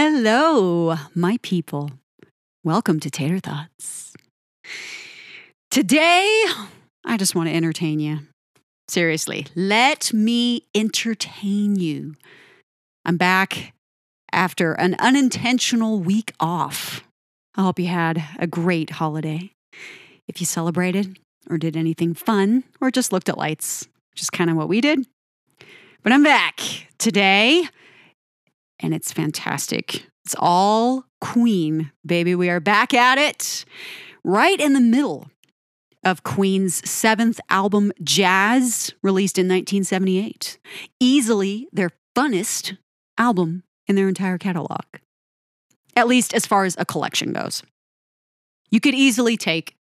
Hello, my people. Welcome to Tater Thoughts. Today, I just want to entertain you. Seriously, let me entertain you. I'm back after an unintentional week off. I hope you had a great holiday. If you celebrated or did anything fun or just looked at lights, is kind of what we did. But I'm back today and it's fantastic. It's all Queen, baby. We are back at it right in the middle of Queen's seventh album, Jazz, released in 1978. Easily their funnest album in their entire catalog, at least as far as a collection goes. You could easily take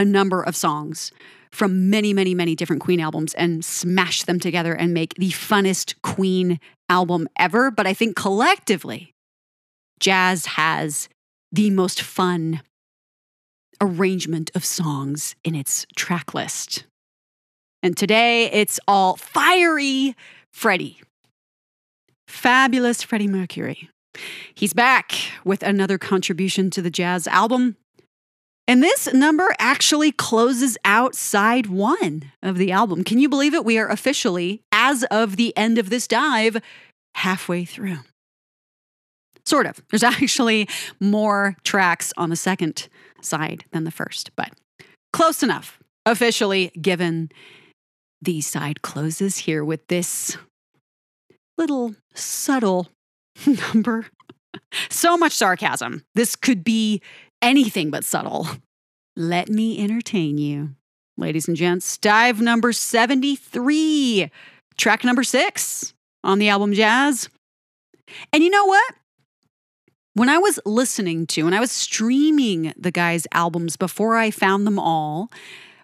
a number of songs from many, many, many different Queen albums and smash them together and make the funnest Queen album ever. But I think collectively, jazz has the most fun arrangement of songs in its track list. And today it's all fiery Freddie. Fabulous Freddie Mercury. He's back with another contribution to the jazz album. And this number actually closes out side one of the album. Can you believe it? We are officially, as of the end of this dive, halfway through. Sort of. There's actually more tracks on the second side than the first, but close enough. Officially given the side closes here with this little subtle number. So much sarcasm. This could be anything but subtle. Let me entertain you. Ladies and gents, dive number 73, track number six on the album Jazz. And you know what? When I was listening to and I was streaming the guys' albums before I found them all,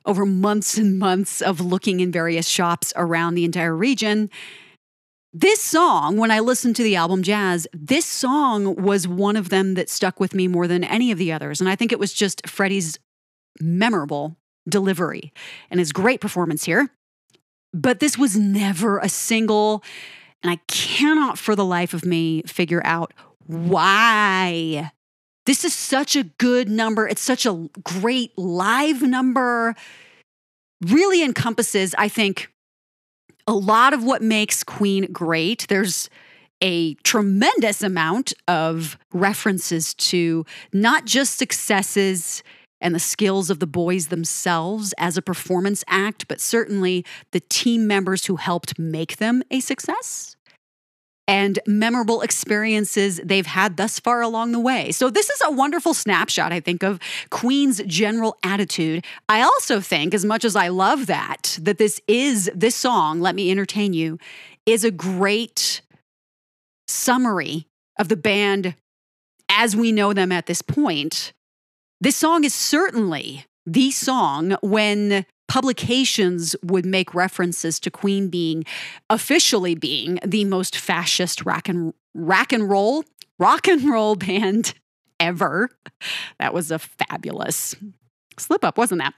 over months and months of looking in various shops around the entire region, this song, when I listened to the album Jazz, this song was one of them that stuck with me more than any of the others. And I think it was just Freddie's memorable delivery and his great performance here. But this was never a single, and I cannot for the life of me figure out why. This is such a good number. It's such a great live number. Really encompasses, I think, a lot of what makes Queen great. There's a tremendous amount of references to not just successes and the skills of the boys themselves as a performance act, but certainly the team members who helped make them a success and memorable experiences they've had thus far along the way. So, this is a wonderful snapshot, I think, of Queen's general attitude. I also think, as much as I love that, that this is, this song, Let Me Entertain You, is a great summary of the band as we know them at this point. This song is certainly the song when publications would make references to Queen being officially being the most fascist rock and rock and roll rock and roll band ever. That was a fabulous slip up, wasn't that?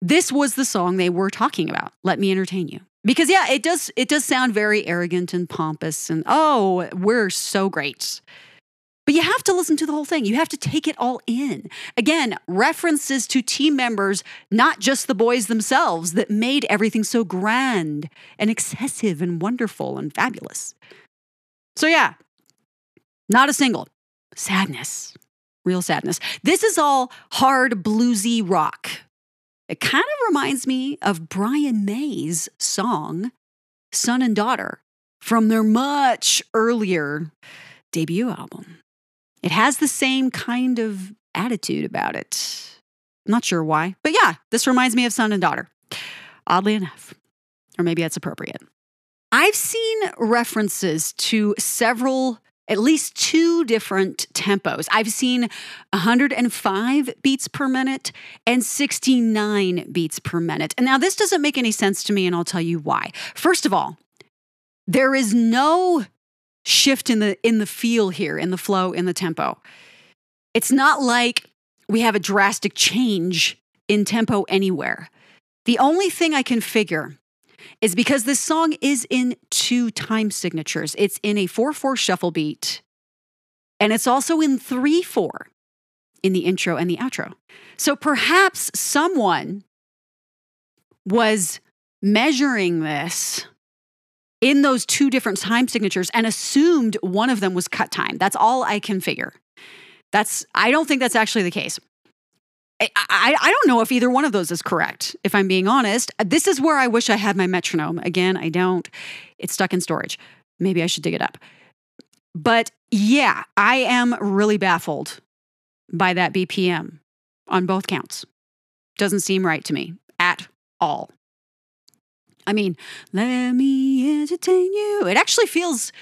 This was the song they were talking about. Let me entertain you. Because yeah, it does it does sound very arrogant and pompous and oh, we're so great. But you have to listen to the whole thing. You have to take it all in. Again, references to team members, not just the boys themselves, that made everything so grand and excessive and wonderful and fabulous. So, yeah, not a single. Sadness, real sadness. This is all hard, bluesy rock. It kind of reminds me of Brian May's song, Son and Daughter, from their much earlier debut album. It has the same kind of attitude about it. Not sure why, but yeah, this reminds me of son and daughter, oddly enough. Or maybe that's appropriate. I've seen references to several, at least two different tempos. I've seen 105 beats per minute and 69 beats per minute. And now this doesn't make any sense to me, and I'll tell you why. First of all, there is no shift in the in the feel here in the flow in the tempo. It's not like we have a drastic change in tempo anywhere. The only thing i can figure is because this song is in two time signatures. It's in a 4-4 shuffle beat And it's also in 3 4 in the intro and the outro. So perhaps someone was measuring this in those two different time signatures and assumed one of them was cut time. That's all I can figure. That's I don't think that's actually the case. I, I, I, don't know if either one of those is correct, if I'm being honest. This is where I wish I had my metronome. Again, I don't. It's stuck in storage. Maybe I should dig it up. But yeah, I am really baffled by that BPM on both counts. Doesn't seem right to me at all. I mean, let me entertain you. It actually feels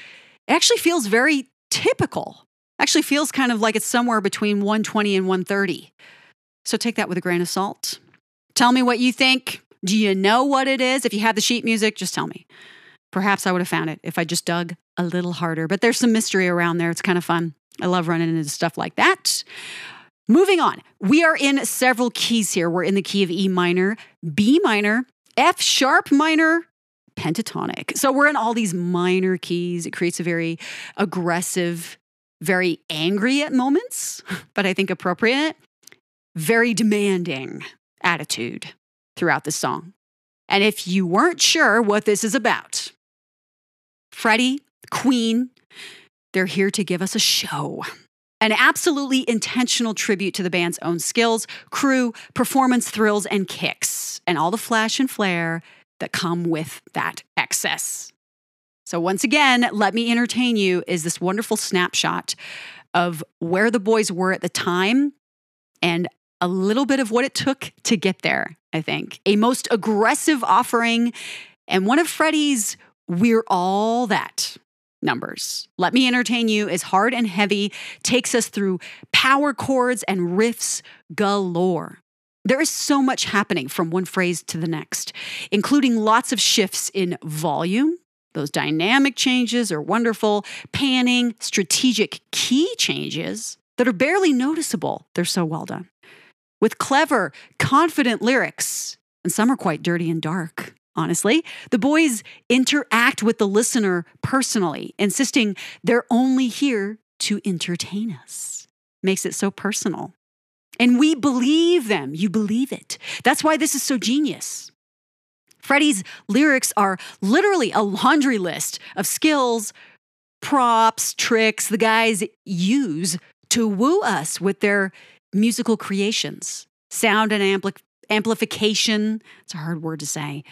it actually feels very typical. Actually feels kind of like it's somewhere between 120 and 130. So take that with a grain of salt. Tell me what you think. Do you know what it is? If you have the sheet music, just tell me. Perhaps I would have found it if I just dug a little harder, but there's some mystery around there. It's kind of fun. I love running into stuff like that. Moving on, we are in several keys here. We're in the key of E minor, B minor, F sharp minor, pentatonic. So we're in all these minor keys. It creates a very aggressive, very angry at moments, but I think appropriate, very demanding attitude throughout the song. And if you weren't sure what this is about, Freddie, Queen, they're here to give us a show. An absolutely intentional tribute to the band's own skills, crew, performance thrills, and kicks, and all the flash and flare that come with that excess. So, once again, Let Me Entertain You is this wonderful snapshot of where the boys were at the time and a little bit of what it took to get there, I think. A most aggressive offering and one of Freddie's We're All That numbers. Let Me Entertain You is hard and heavy, takes us through power chords and riffs galore. There is so much happening from one phrase to the next, including lots of shifts in volume. Those dynamic changes are wonderful, panning, strategic key changes that are barely noticeable. They're so well done. With clever, confident lyrics, and some are quite dirty and dark honestly. The boys interact with the listener personally, insisting they're only here to entertain us. Makes it so personal. And we believe them. You believe it. That's why this is so genius. Freddie's lyrics are literally a laundry list of skills, props, tricks the guys use to woo us with their musical creations. Sound and ampli- amplification, it's a hard word to say,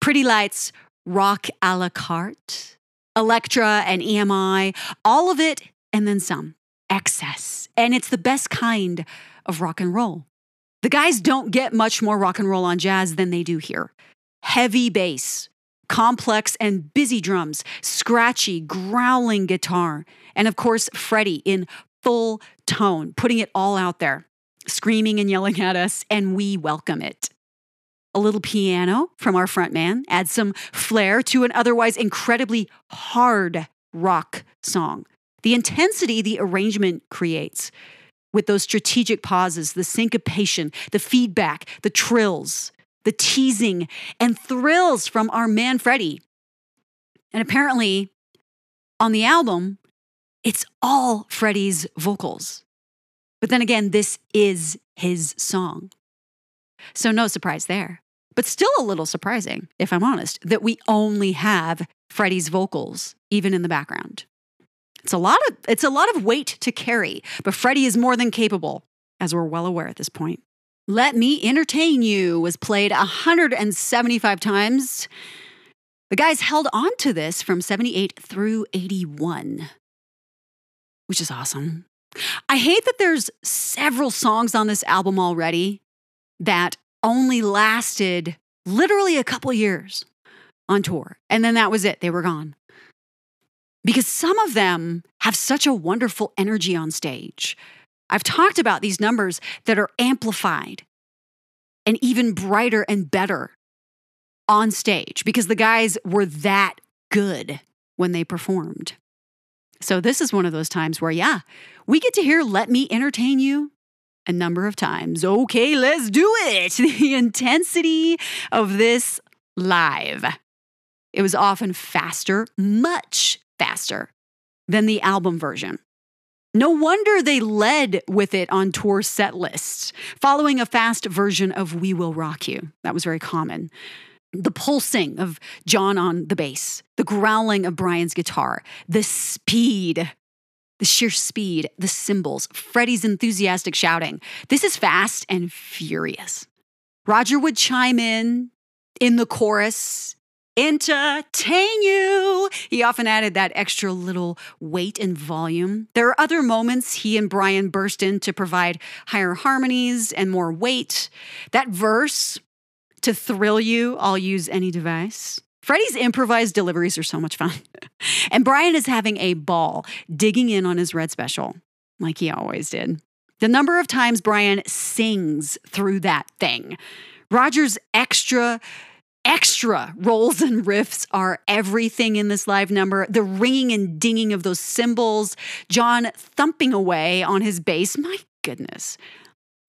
Pretty Lights, Rock a la carte, Elektra and EMI, all of it and then some. Excess. And it's the best kind of rock and roll. The guys don't get much more rock and roll on jazz than they do here. Heavy bass, complex and busy drums, scratchy, growling guitar, and of course, Freddie in full tone, putting it all out there, screaming and yelling at us, and we welcome it a little piano from our front man, adds some flair to an otherwise incredibly hard rock song. The intensity the arrangement creates with those strategic pauses, the syncopation, the feedback, the trills, the teasing, and thrills from our man Freddie. And apparently, on the album, it's all Freddie's vocals. But then again, this is his song. So, no surprise there but still a little surprising, if I'm honest, that we only have Freddie's vocals even in the background. It's a lot of it's a lot of weight to carry, but Freddie is more than capable, as we're well aware at this point. Let Me Entertain You was played 175 times. The guys held on to this from 78 through 81, which is awesome. I hate that there's several songs on this album already that only lasted literally a couple years on tour. And then that was it, they were gone. Because some of them have such a wonderful energy on stage. I've talked about these numbers that are amplified and even brighter and better on stage because the guys were that good when they performed. So, this is one of those times where, yeah, we get to hear Let Me Entertain You a number of times. Okay, let's do it. The intensity of this live. It was often faster, much faster than the album version. No wonder they led with it on tour set lists, following a fast version of We Will Rock You. That was very common. The pulsing of John on the bass, the growling of Brian's guitar, the speed, the sheer speed, the cymbals, Freddie's enthusiastic shouting. This is fast and furious. Roger would chime in in the chorus entertain you. He often added that extra little weight and volume. There are other moments he and Brian burst in to provide higher harmonies and more weight. That verse, to thrill you, I'll use any device. Freddie's improvised deliveries are so much fun. and Brian is having a ball digging in on his red special, like he always did. The number of times Brian sings through that thing. Roger's extra extra rolls and riffs are everything in this live number. The ringing and dinging of those cymbals, John thumping away on his bass. My goodness.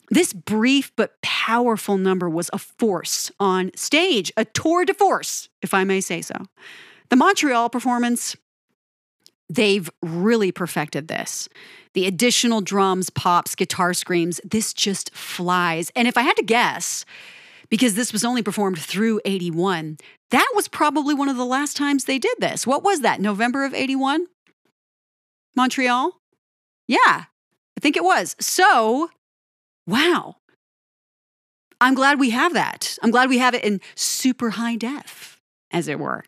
This brief but powerful number was a force on stage, a tour de force, if I may say so. The Montreal performance, they've really perfected this. The additional drums, pops, guitar screams, this just flies. And if I had to guess, because this was only performed through 81. That was probably one of the last times they did this. What was that? November of 81? Montreal? Yeah, I think it was. So, wow. I'm glad we have that. I'm glad we have it in super high def, as it were.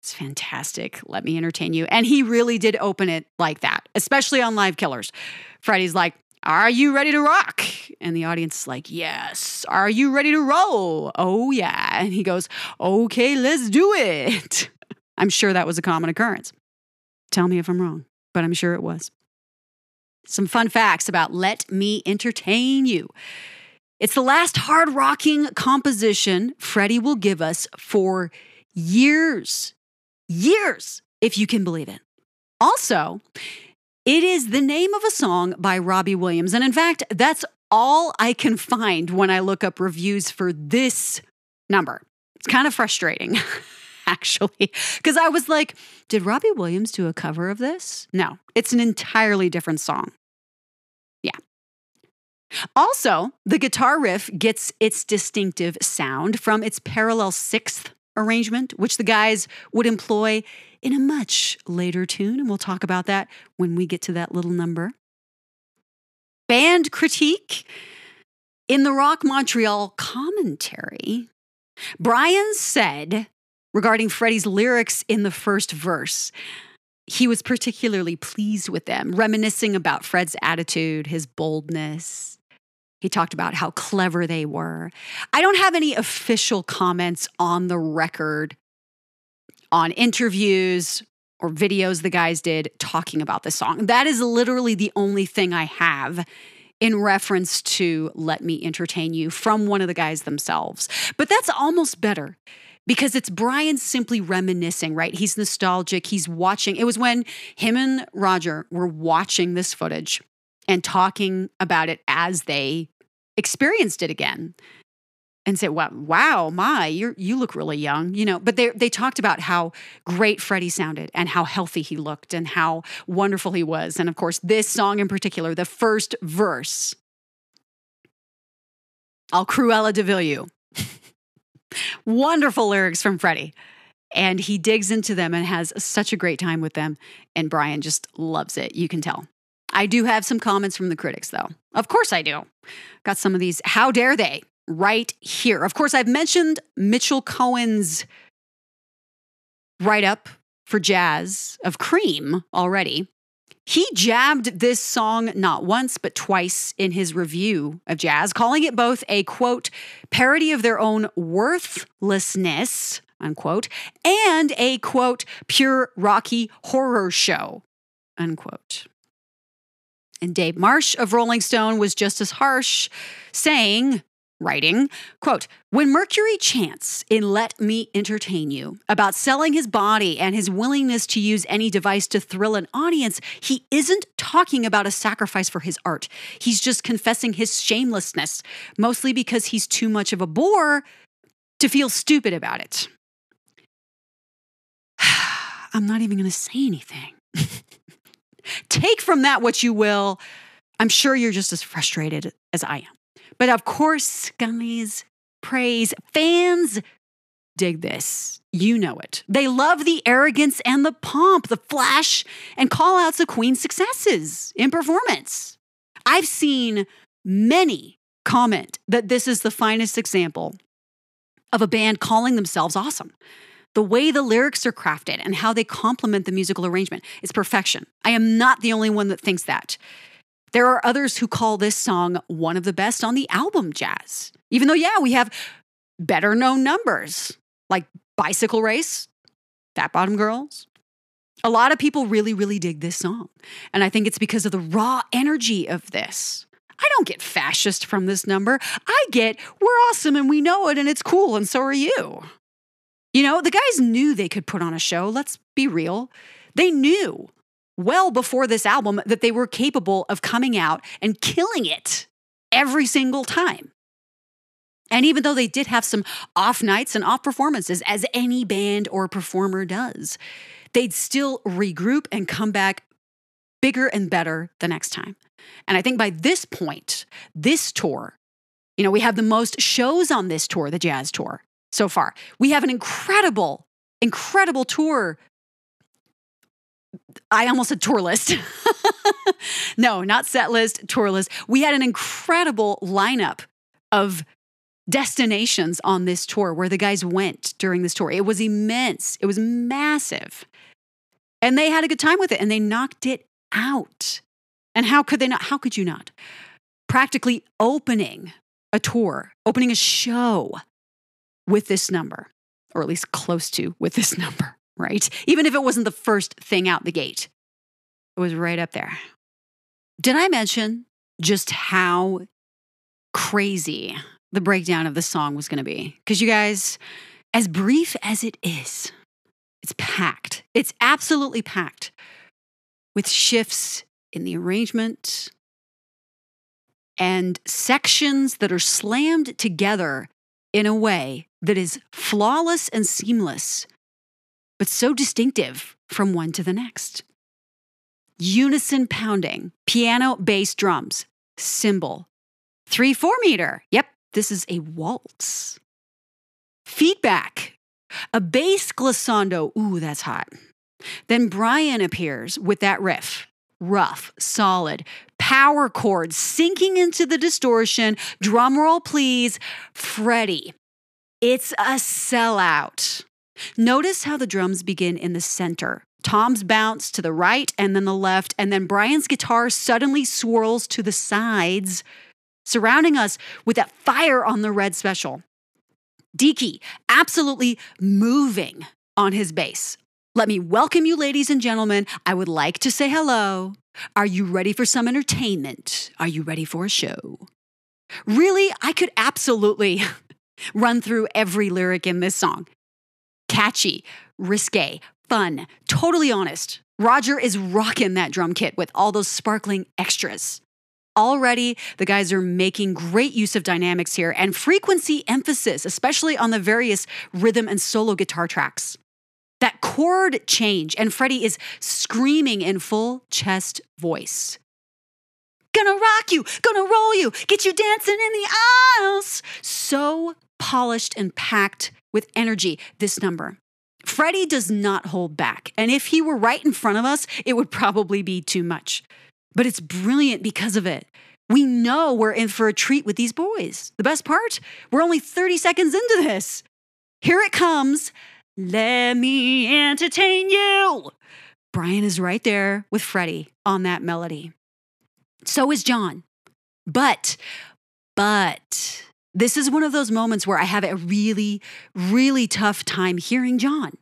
It's fantastic. Let me entertain you. And he really did open it like that, especially on Live Killers. Freddie's like, are you ready to rock? And the audience is like, Yes. Are you ready to roll? Oh, yeah. And he goes, Okay, let's do it. I'm sure that was a common occurrence. Tell me if I'm wrong, but I'm sure it was. Some fun facts about Let Me Entertain You. It's the last hard rocking composition Freddie will give us for years. Years, if you can believe it. Also, it is the name of a song by Robbie Williams. And in fact, that's all I can find when I look up reviews for this number. It's kind of frustrating, actually, because I was like, did Robbie Williams do a cover of this? No, it's an entirely different song. Yeah. Also, the guitar riff gets its distinctive sound from its parallel sixth arrangement, which the guys would employ in a much later tune, and we'll talk about that when we get to that little number. Band critique. In the Rock Montreal commentary, Brian said regarding Freddie's lyrics in the first verse, he was particularly pleased with them, reminiscing about Fred's attitude, his boldness. He talked about how clever they were. I don't have any official comments on the record on interviews or videos the guys did talking about the song. That is literally the only thing I have in reference to Let Me Entertain You from one of the guys themselves. But that's almost better because it's Brian simply reminiscing, right? He's nostalgic. He's watching. It was when him and Roger were watching this footage and talking about it as they experienced it again and say, "Wow, wow, my, you you look really young," you know. But they they talked about how great Freddie sounded and how healthy he looked and how wonderful he was, and of course, this song in particular, the first verse, "I'll Cruella de Vil you," wonderful lyrics from Freddie. And he digs into them and has such a great time with them. And Brian just loves it. You can tell. I do have some comments from the critics, though. Of course, I do. Got some of these. How dare they? right here. Of course, I've mentioned Mitchell Cohen's write up for jazz of Creem already. He jabbed this song not once, but twice in his review of jazz, calling it both a quote, parody of their own worthlessness, unquote, and a quote, pure rocky horror show, unquote. And Dave Marsh of Rolling Stone was just as harsh, saying, writing, quote, when Mercury chants in Let Me Entertain You about selling his body and his willingness to use any device to thrill an audience, he isn't talking about a sacrifice for his art. He's just confessing his shamelessness, mostly because he's too much of a bore to feel stupid about it. I'm not even going to say anything. Take from that what you will. I'm sure you're just as frustrated as I am. But of course, guys, praise fans dig this. You know it. They love the arrogance and the pomp, the flash and call outs of Queen's successes in performance. I've seen many comment that this is the finest example of a band calling themselves awesome. The way the lyrics are crafted and how they complement the musical arrangement is perfection. I am not the only one that thinks that. There are others who call this song one of the best on the album, Jazz. Even though, yeah, we have better known numbers like Bicycle Race, Fat Bottom Girls. A lot of people really, really dig this song. And I think it's because of the raw energy of this. I don't get fascist from this number. I get we're awesome and we know it and it's cool and so are you. You know, the guys knew they could put on a show. Let's be real. They knew well before this album that they were capable of coming out and killing it every single time. And even though they did have some off nights and off performances, as any band or performer does, they'd still regroup and come back bigger and better the next time. And I think by this point, this tour, you know, we have the most shows on this tour, the jazz tour so far. We have an incredible, incredible tour. I almost said tour list. no, not set list, tour list. We had an incredible lineup of destinations on this tour where the guys went during this tour. It was immense, it was massive. And they had a good time with it and they knocked it out. And how could they not? How could you not? Practically opening a tour, opening a show with this number, or at least close to with this number, right? Even if it wasn't the first thing out the gate, it was right up there. Did I mention just how crazy the breakdown of the song was going to be? Because you guys, as brief as it is, it's packed. It's absolutely packed with shifts in the arrangement and sections that are slammed together in a way that is flawless and seamless, but so distinctive from one to the next. Unison pounding, piano, bass, drums, cymbal, 3 4 meter. Yep, this is a waltz. Feedback, a bass glissando. Ooh, that's hot. Then Brian appears with that riff rough, solid, power chords sinking into the distortion. Drum roll, please. Freddie. It's a sellout. Notice how the drums begin in the center. Tom's bounce to the right and then the left, and then Brian's guitar suddenly swirls to the sides, surrounding us with that fire on the red special. Deaky absolutely moving on his bass. Let me welcome you, ladies and gentlemen. I would like to say hello. Are you ready for some entertainment? Are you ready for a show? Really, I could absolutely run through every lyric in this song. Catchy, risque, fun, totally honest. Roger is rocking that drum kit with all those sparkling extras. Already, the guys are making great use of dynamics here and frequency emphasis, especially on the various rhythm and solo guitar tracks. That chord change, and Freddie is screaming in full chest voice. Gonna rock you, gonna roll you, get you dancing in the aisles. So polished and packed with energy, this number. Freddie does not hold back. And if he were right in front of us, it would probably be too much. But it's brilliant because of it. We know we're in for a treat with these boys. The best part, we're only 30 seconds into this. Here it comes. Let me entertain you. Brian is right there with Freddie on that melody. So is John. But, but, this is one of those moments where I have a really, really tough time hearing John.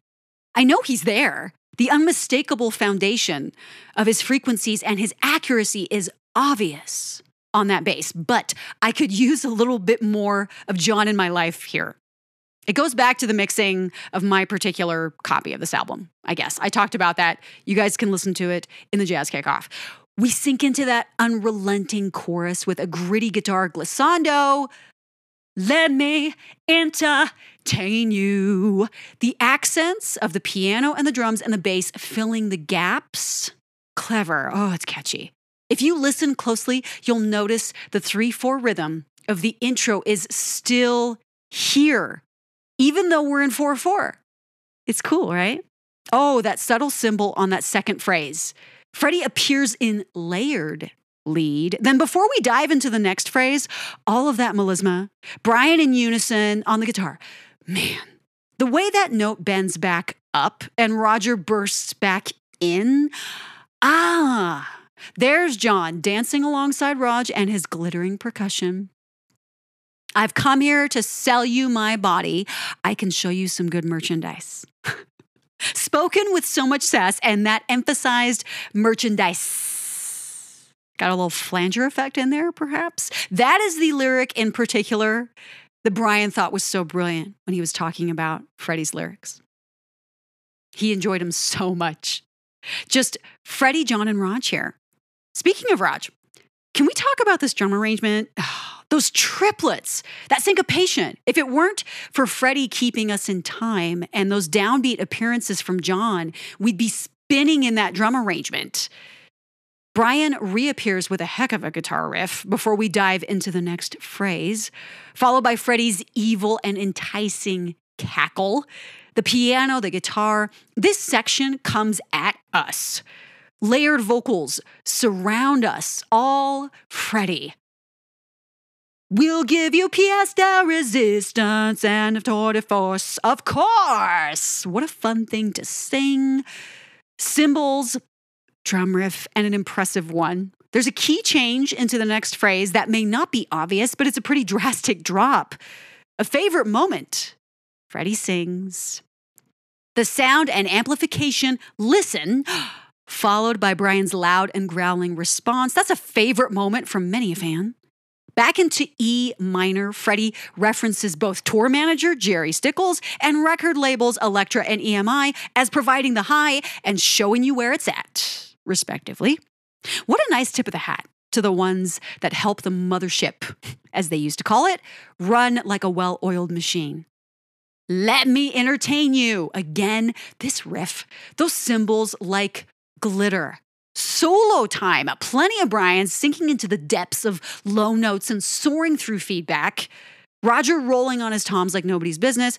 I know he's there. The unmistakable foundation of his frequencies and his accuracy is obvious on that bass, but I could use a little bit more of John in my life here. It goes back to the mixing of my particular copy of this album, I guess. I talked about that. You guys can listen to it in the Jazz Kickoff. We sink into that unrelenting chorus with a gritty guitar glissando. Let me entertain you. The accents of the piano and the drums and the bass filling the gaps clever. Oh, it's catchy. If you listen closely, you'll notice the 3 4 rhythm of the intro is still here, even though we're in 4 4. It's cool, right? Oh, that subtle cymbal on that second phrase. Freddie appears in layered lead. Then, before we dive into the next phrase, all of that melisma, Brian in unison on the guitar. Man, the way that note bends back up and Roger bursts back in. Ah, there's John dancing alongside Rog and his glittering percussion. I've come here to sell you my body. I can show you some good merchandise. Spoken with so much sass and that emphasized merchandise. Got a little flanger effect in there, perhaps? That is the lyric in particular that Brian thought was so brilliant when he was talking about Freddie's lyrics. He enjoyed him so much. Just Freddie, John, and Rog here. Speaking of Rog, can we talk about this drum arrangement? Those triplets, that syncopation. If it weren't for Freddie keeping us in time and those downbeat appearances from John, we'd be spinning in that drum arrangement. Brian reappears with a heck of a guitar riff before we dive into the next phrase, followed by Freddie's evil and enticing cackle. The piano, the guitar, this section comes at us. Layered vocals surround us, all Freddie. We'll give you pièce de resistance and a tour de force, of course. What a fun thing to sing. Cymbals, drum riff, and an impressive one. There's a key change into the next phrase that may not be obvious, but it's a pretty drastic drop. A favorite moment. Freddie sings. The sound and amplification listen, followed by Brian's loud and growling response. That's a favorite moment from many a fan. Back into E minor, Freddie references both tour manager Gerry Stickells and record labels Elektra and EMI as providing the high and showing you where it's at, respectively. What a nice tip of the hat to the ones that help the mothership, as they used to call it, run like a well oiled machine. Let me entertain you. Again, this riff, those cymbals like glitter. Solo time, plenty of Brian sinking into the depths of low notes and soaring through feedback. Roger rolling on his toms like nobody's business.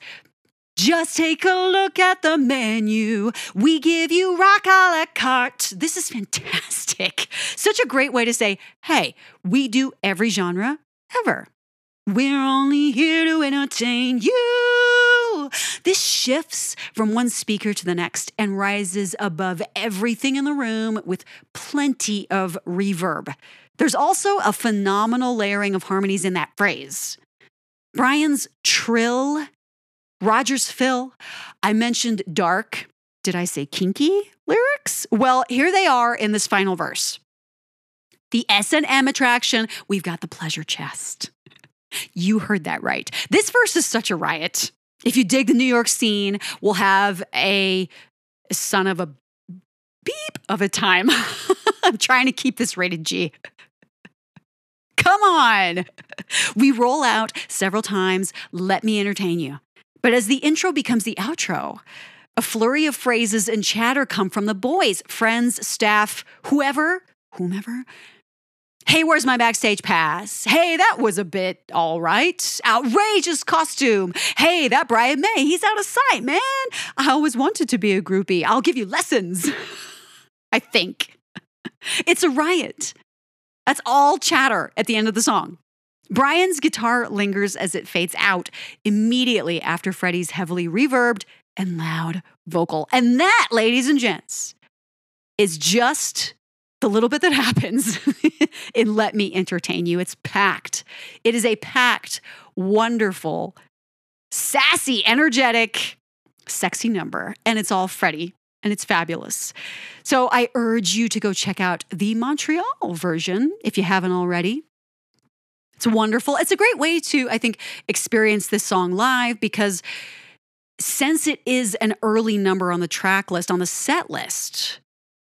Just take a look at the menu. We give you rock a la carte. This is fantastic. Such a great way to say, hey, we do every genre ever. We're only here to entertain you. This shifts from one speaker to the next and rises above everything in the room with plenty of reverb. There's also a phenomenal layering of harmonies in that phrase. Brian's trill, Roger's fill. I mentioned dark. Did I say kinky lyrics? Well, here they are in this final verse. The S&M attraction, we've got the pleasure chest. You heard that right. This verse is such a riot. If you dig the New York scene, we'll have a son of a beep of a time. I'm trying to keep this rated G. Come on. We roll out several times, let me entertain you. But as the intro becomes the outro, a flurry of phrases and chatter come from the boys, friends, staff, whoever, whomever Hey, where's my backstage pass? Hey, that was a bit all right. Outrageous costume. Hey, that Brian May, he's out of sight, man. I always wanted to be a groupie. I'll give you lessons. I think. It's a riot. That's all chatter at the end of the song. Brian's guitar lingers as it fades out immediately after Freddie's heavily reverbed and loud vocal. And that, ladies and gents, is just the little bit that happens in Let Me Entertain You. It's packed. It is a packed, wonderful, sassy, energetic, sexy number. And it's all Freddie and it's fabulous. So I urge you to go check out the Montreal version if you haven't already. It's wonderful. It's a great way to, I think, experience this song live because since it is an early number on the track list, on the set list,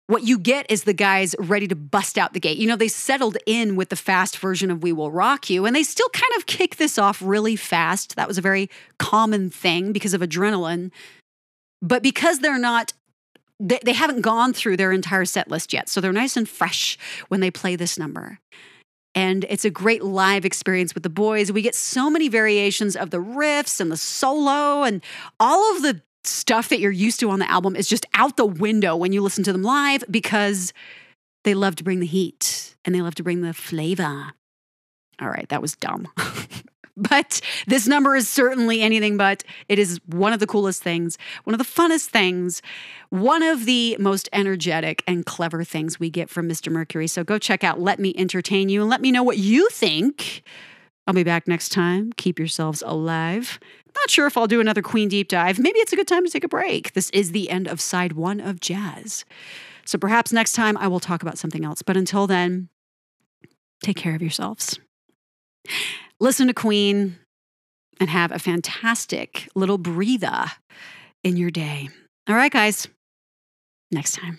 what you get is the guys ready to bust out the gate. You know, they settled in with the fast version of We Will Rock You, and they still kind of kick this off really fast. That was a very common thing because of adrenaline. But because they're not they, they haven't gone through their entire set list yet. So they're nice and fresh when they play this number. And it's a great live experience with the boys. We get so many variations of the riffs and the solo and all of the stuff that you're used to on the album is just out the window when you listen to them live because they love to bring the heat and they love to bring the flavor. All right, that was dumb. but this number is certainly anything but. It is one of the coolest things, one of the funnest things, one of the most energetic and clever things we get from Mr. Mercury. So go check out Let Me Entertain You and let me know what you think. I'll be back next time. Keep yourselves alive. Not sure if I'll do another Queen deep dive. Maybe it's a good time to take a break. This is the end of side one of jazz. So perhaps next time I will talk about something else. But until then, take care of yourselves. Listen to Queen and have a fantastic little breather in your day. All right, guys. Next time.